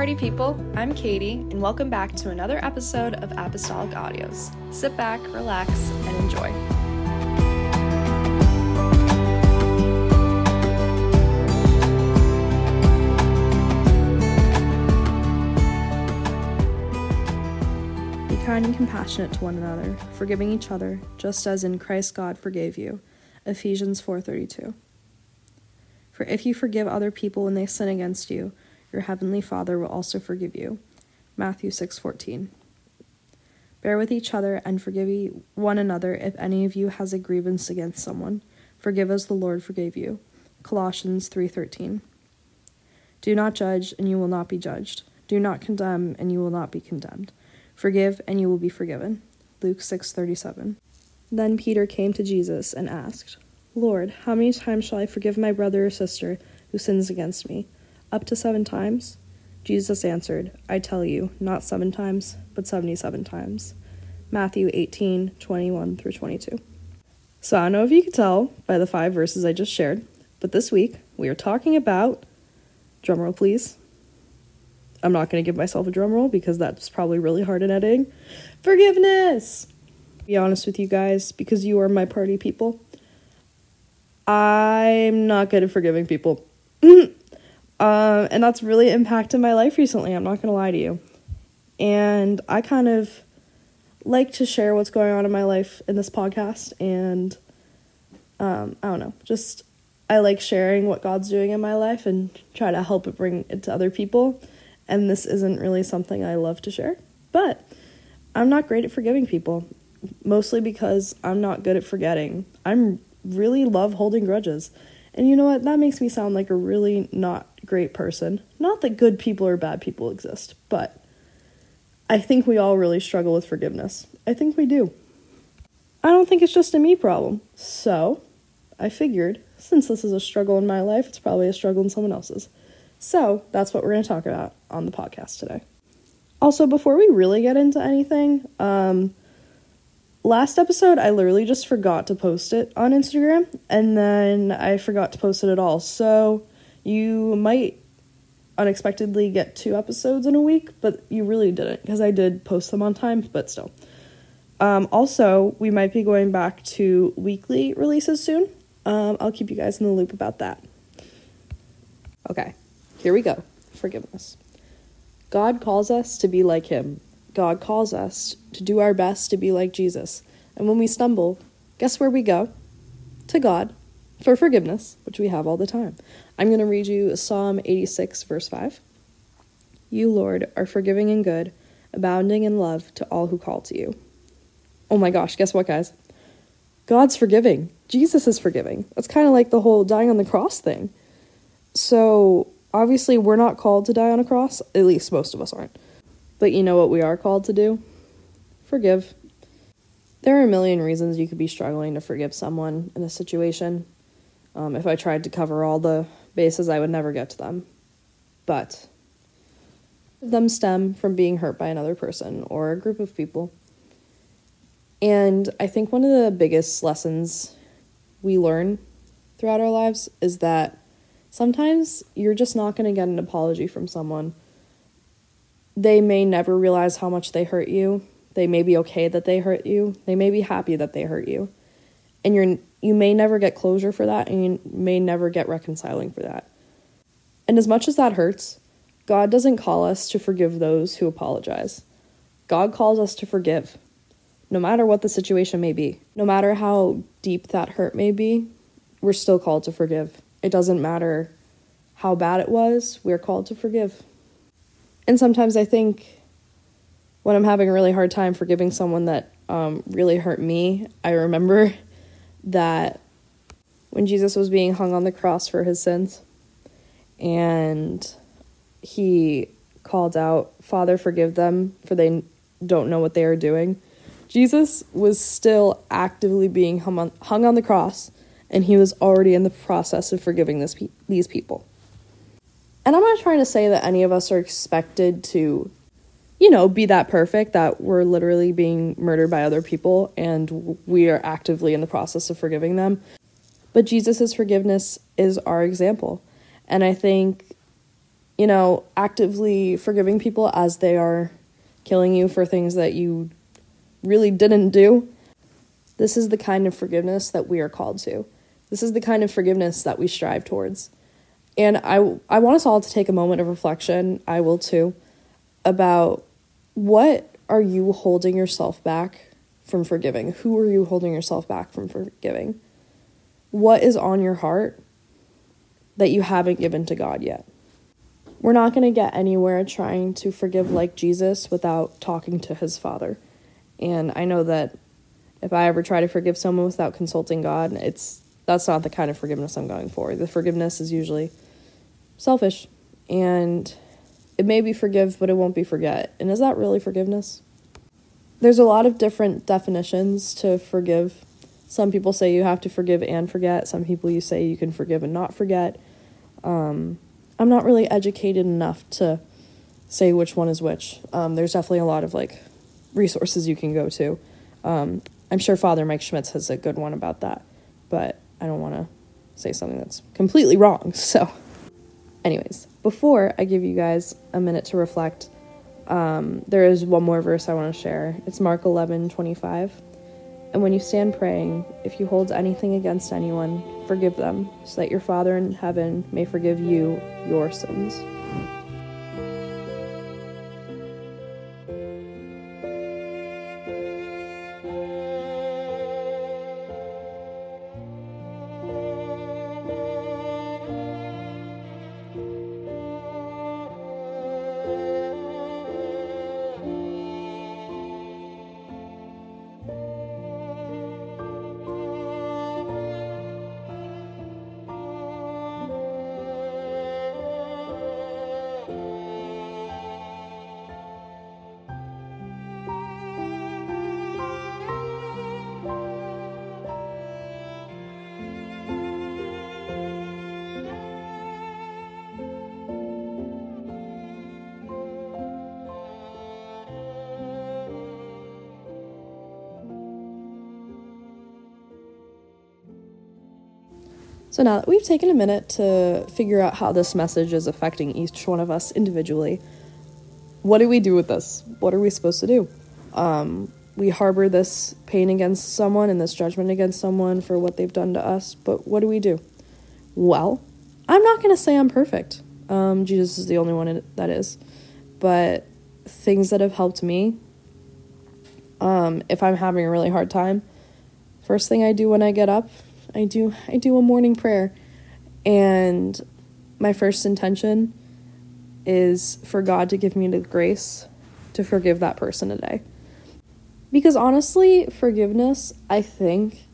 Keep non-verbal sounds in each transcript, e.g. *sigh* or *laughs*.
Party people, I'm Katie, and welcome back to another episode of Apostolic Audios. Sit back, relax, and enjoy. Be kind and compassionate to one another, forgiving each other, just as in Christ God forgave you. Ephesians 4:32. For if you forgive other people when they sin against you, your heavenly Father will also forgive you. Matthew 6:14. Bear with each other and forgive one another if any of you has a grievance against someone. Forgive as the Lord forgave you. Colossians 3:13. Do not judge and you will not be judged. Do not condemn and you will not be condemned. Forgive and you will be forgiven. Luke 6:37. Then Peter came to Jesus and asked, "Lord, how many times shall I forgive my brother or sister who sins against me?" Up to seven times? Jesus answered, I tell you, not seven times, but seventy seven times. Matthew 18, 21 through 22. So I don't know if you could tell by the five verses I just shared, but this week we are talking about, drumroll please. I'm not going to give myself a drum roll because that's probably really hard in editing. Forgiveness! Be honest with you guys, because you are my party people. I'm not good at forgiving people. Um, and that's really impacted my life recently, I'm not to lie to you. And I kind of like to share what's going on in my life in this podcast. And um, I don't know, just I like sharing what God's doing in my life and try to help it bring it to other people. And this isn't really something I love to share, but I'm not great at forgiving people, mostly because I'm not good at forgetting. I'm really love holding grudges. And you know what? That makes me sound like a really not great person. Not that good people or bad people exist, but I think we all really struggle with forgiveness. I think we do. I don't think it's just a me problem. So, I figured since this is a struggle in my life, it's probably a struggle in someone else's. So, that's what we're going to talk about on the podcast today. Also, before we really get into anything, um, last episode I literally just forgot to post it on Instagram and then I forgot to post it at all. So you might unexpectedly get two episodes in a week, but you really didn't because I did post them on time, but still. Um, also, we might be going back to weekly releases soon. Um, I'll keep you guys in the loop about that. Okay, here we go. Forgiveness. God calls us to be like Him. God calls us to do our best to be like Jesus. And when we stumble, guess where we go? To God for forgiveness, which we have all the time. I'm going to read you Psalm 86, verse 5. You, Lord, are forgiving and good, abounding in love to all who call to you. Oh my gosh, guess what, guys? God's forgiving. Jesus is forgiving. That's kind of like the whole dying on the cross thing. So, obviously, we're not called to die on a cross. At least most of us aren't. But you know what we are called to do? Forgive. There are a million reasons you could be struggling to forgive someone in a situation. Um, if I tried to cover all the bases, I would never get to them. But them stem from being hurt by another person or a group of people. And I think one of the biggest lessons we learn throughout our lives is that sometimes you're just not going to get an apology from someone. They may never realize how much they hurt you. They may be okay that they hurt you. They may be happy that they hurt you. And you're you may never get closure for that and you may never get reconciling for that. And as much as that hurts, God doesn't call us to forgive those who apologize. God calls us to forgive, no matter what the situation may be. No matter how deep that hurt may be, we're still called to forgive. It doesn't matter how bad it was, we're called to forgive. And sometimes I think when I'm having a really hard time forgiving someone that um, really hurt me, I remember *laughs* that when Jesus was being hung on the cross for his sins and he called out, Father, forgive them, for they don't know what they are doing. Jesus was still actively being hung on, hung on the cross, and he was already in the process of forgiving this these people. And I'm not trying to say that any of us are expected to you know, be that perfect that we're literally being murdered by other people and we are actively in the process of forgiving them. But Jesus' forgiveness is our example. And I think, you know, actively forgiving people as they are killing you for things that you really didn't do. This is the kind of forgiveness that we are called to. This is the kind of forgiveness that we strive towards. And I, I want us all to take a moment of reflection, I will too, about what are you holding yourself back from forgiving? Who are you holding yourself back from forgiving? What is on your heart that you haven't given to God yet? We're not going to get anywhere trying to forgive like Jesus without talking to his Father. And I know that if I ever try to forgive someone without consulting God, it's that's not the kind of forgiveness I'm going for. The forgiveness is usually selfish and it may be forgive, but it won't be forget. And is that really forgiveness? There's a lot of different definitions to forgive. Some people say you have to forgive and forget. Some people you say you can forgive and not forget. Um, I'm not really educated enough to say which one is which. Um, there's definitely a lot of like resources you can go to. Um, I'm sure Father Mike Schmitz has a good one about that, but I don't want to say something that's completely wrong. *laughs* So, anyways, before I give you guys a minute to reflect, um, there is one more verse I want to share. It's Mark 11 25. And when you stand praying, if you hold anything against anyone, forgive them, so that your Father in heaven may forgive you your sins. So now that we've taken a minute to figure out how this message is affecting each one of us individually, what do we do with this? What are we supposed to do? Um, we harbor this pain against someone and this judgment against someone for what they've done to us, but what do we do? Well, I'm not going to say I'm perfect. Um, Jesus is the only one that is. But things that have helped me, um, if I'm having a really hard time, first thing I do when I get up I do I do a morning prayer and my first intention is for God to give me the grace to forgive that person today. Because honestly, forgiveness, I think,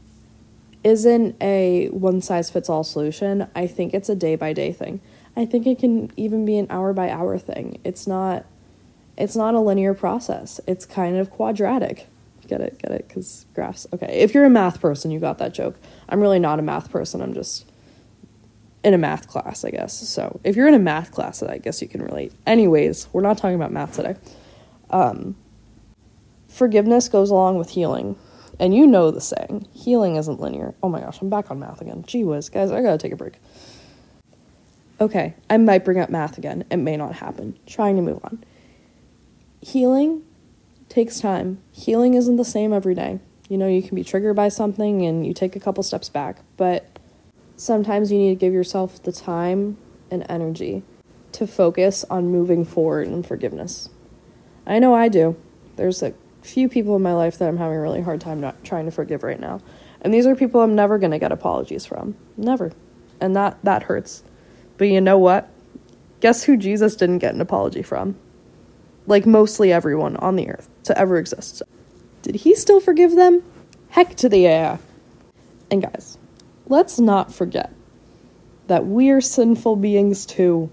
isn't a one size fits all solution. I think it's a day by day thing. I think it can even be an hour by hour thing. It's not it's not a linear process. It's kind of quadratic. Get it? Get it? Because graphs. Okay. If you're a math person, you got that joke. I'm really not a math person. I'm just in a math class, I guess. So if you're in a math class, I guess you can relate. Anyways, we're not talking about math today. Um, forgiveness goes along with healing. And you know the saying healing isn't linear. Oh my gosh, I'm back on math again. Gee whiz, guys, I gotta take a break. Okay, I might bring up math again. It may not happen. Trying to move on. Healing takes time. Healing isn't the same every day. You know, you can be triggered by something and you take a couple steps back, but sometimes you need to give yourself the time and energy to focus on moving forward in forgiveness. I know I do. There's a few people in my life that I'm having a really hard time not trying to forgive right now. And these are people I'm never going to get apologies from. Never. And that that hurts. But you know what? Guess who Jesus didn't get an apology from? like mostly everyone on the earth to ever exist. Did he still forgive them? Heck to the yeah. And guys, let's not forget that we're sinful beings too.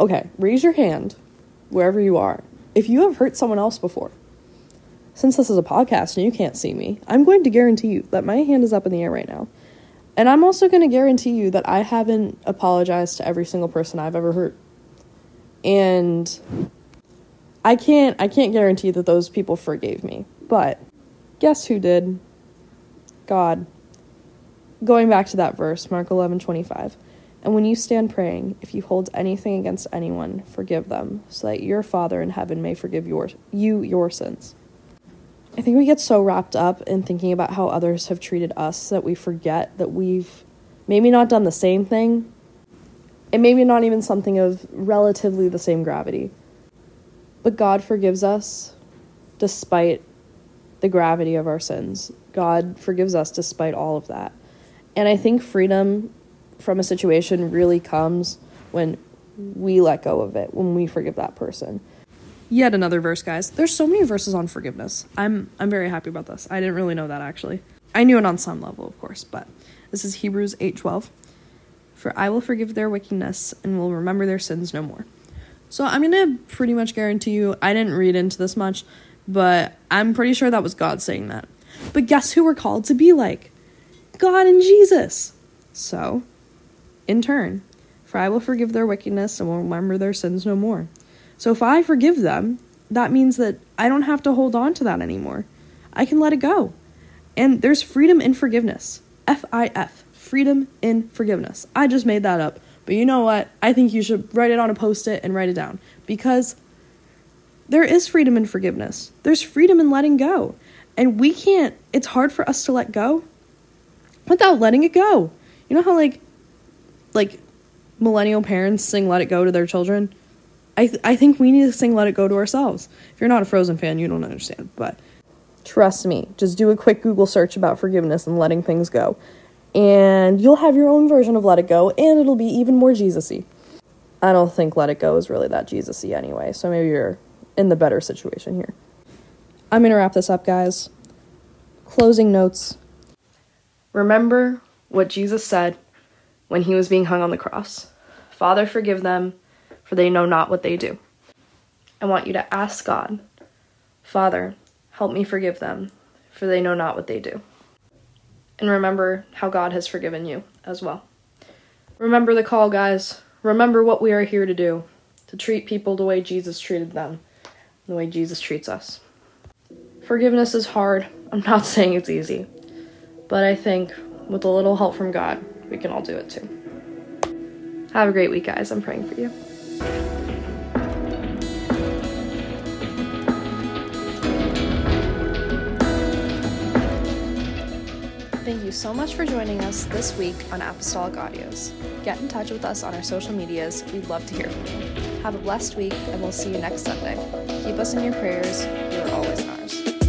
Okay, raise your hand wherever you are if you have hurt someone else before. Since this is a podcast and you can't see me, I'm going to guarantee you that my hand is up in the air right now. And I'm also going to guarantee you that I haven't apologized to every single person I've ever hurt. And I can't I can't guarantee that those people forgave me. But guess who did? God. Going back to that verse, Mark 11:25. And when you stand praying, if you hold anything against anyone, forgive them, so that your Father in heaven may forgive your, you your sins. I think we get so wrapped up in thinking about how others have treated us that we forget that we've maybe not done the same thing, and maybe not even something of relatively the same gravity. But God forgives us despite the gravity of our sins. God forgives us despite all of that. And I think freedom from a situation really comes when we let go of it, when we forgive that person. Yet another verse, guys. There's so many verses on forgiveness. I'm I'm very happy about this. I didn't really know that actually. I knew it on some level, of course, but this is Hebrews 8:12. For I will forgive their wickedness and will remember their sins no more. So I'm going to pretty much guarantee you I didn't read into this much, but I'm pretty sure that was God saying that. But guess who we're called to be like? God and Jesus. So, in turn, for I will forgive their wickedness and will remember their sins no more. So if I forgive them, that means that I don't have to hold on to that anymore. I can let it go. And there's freedom in forgiveness. F I F. Freedom in forgiveness. I just made that up. But you know what? I think you should write it on a post it and write it down. Because there is freedom in forgiveness, there's freedom in letting go. And we can't, it's hard for us to let go without letting it go. You know how, like, like millennial parents sing Let It Go to their children? I, th- I think we need to sing Let It Go to ourselves. If you're not a Frozen fan, you don't understand. But trust me, just do a quick Google search about forgiveness and letting things go. And you'll have your own version of Let It Go, and it'll be even more Jesus y. I don't think Let It Go is really that Jesus y anyway, so maybe you're in the better situation here. I'm to wrap this up, guys. Closing notes. Remember what Jesus said when he was being hung on the cross Father, forgive them for they know not what they do. I want you to ask God, Father, help me forgive them, for they know not what they do. And remember how God has forgiven you as well. Remember the call, guys. Remember what we are here to do to treat people the way Jesus treated them, the way Jesus treats us. Forgiveness is hard. I'm *laughs* not saying it's easy, but I think with a little help from God, we can all do it too. Have a great week, guys. I'm praying for you. So much for joining us this week on Apostolic Audios. Get in touch with us on our social medias. We'd love to hear from you. Have a blessed week, and we'll see you next Sunday. Keep us in your prayers. You are always ours.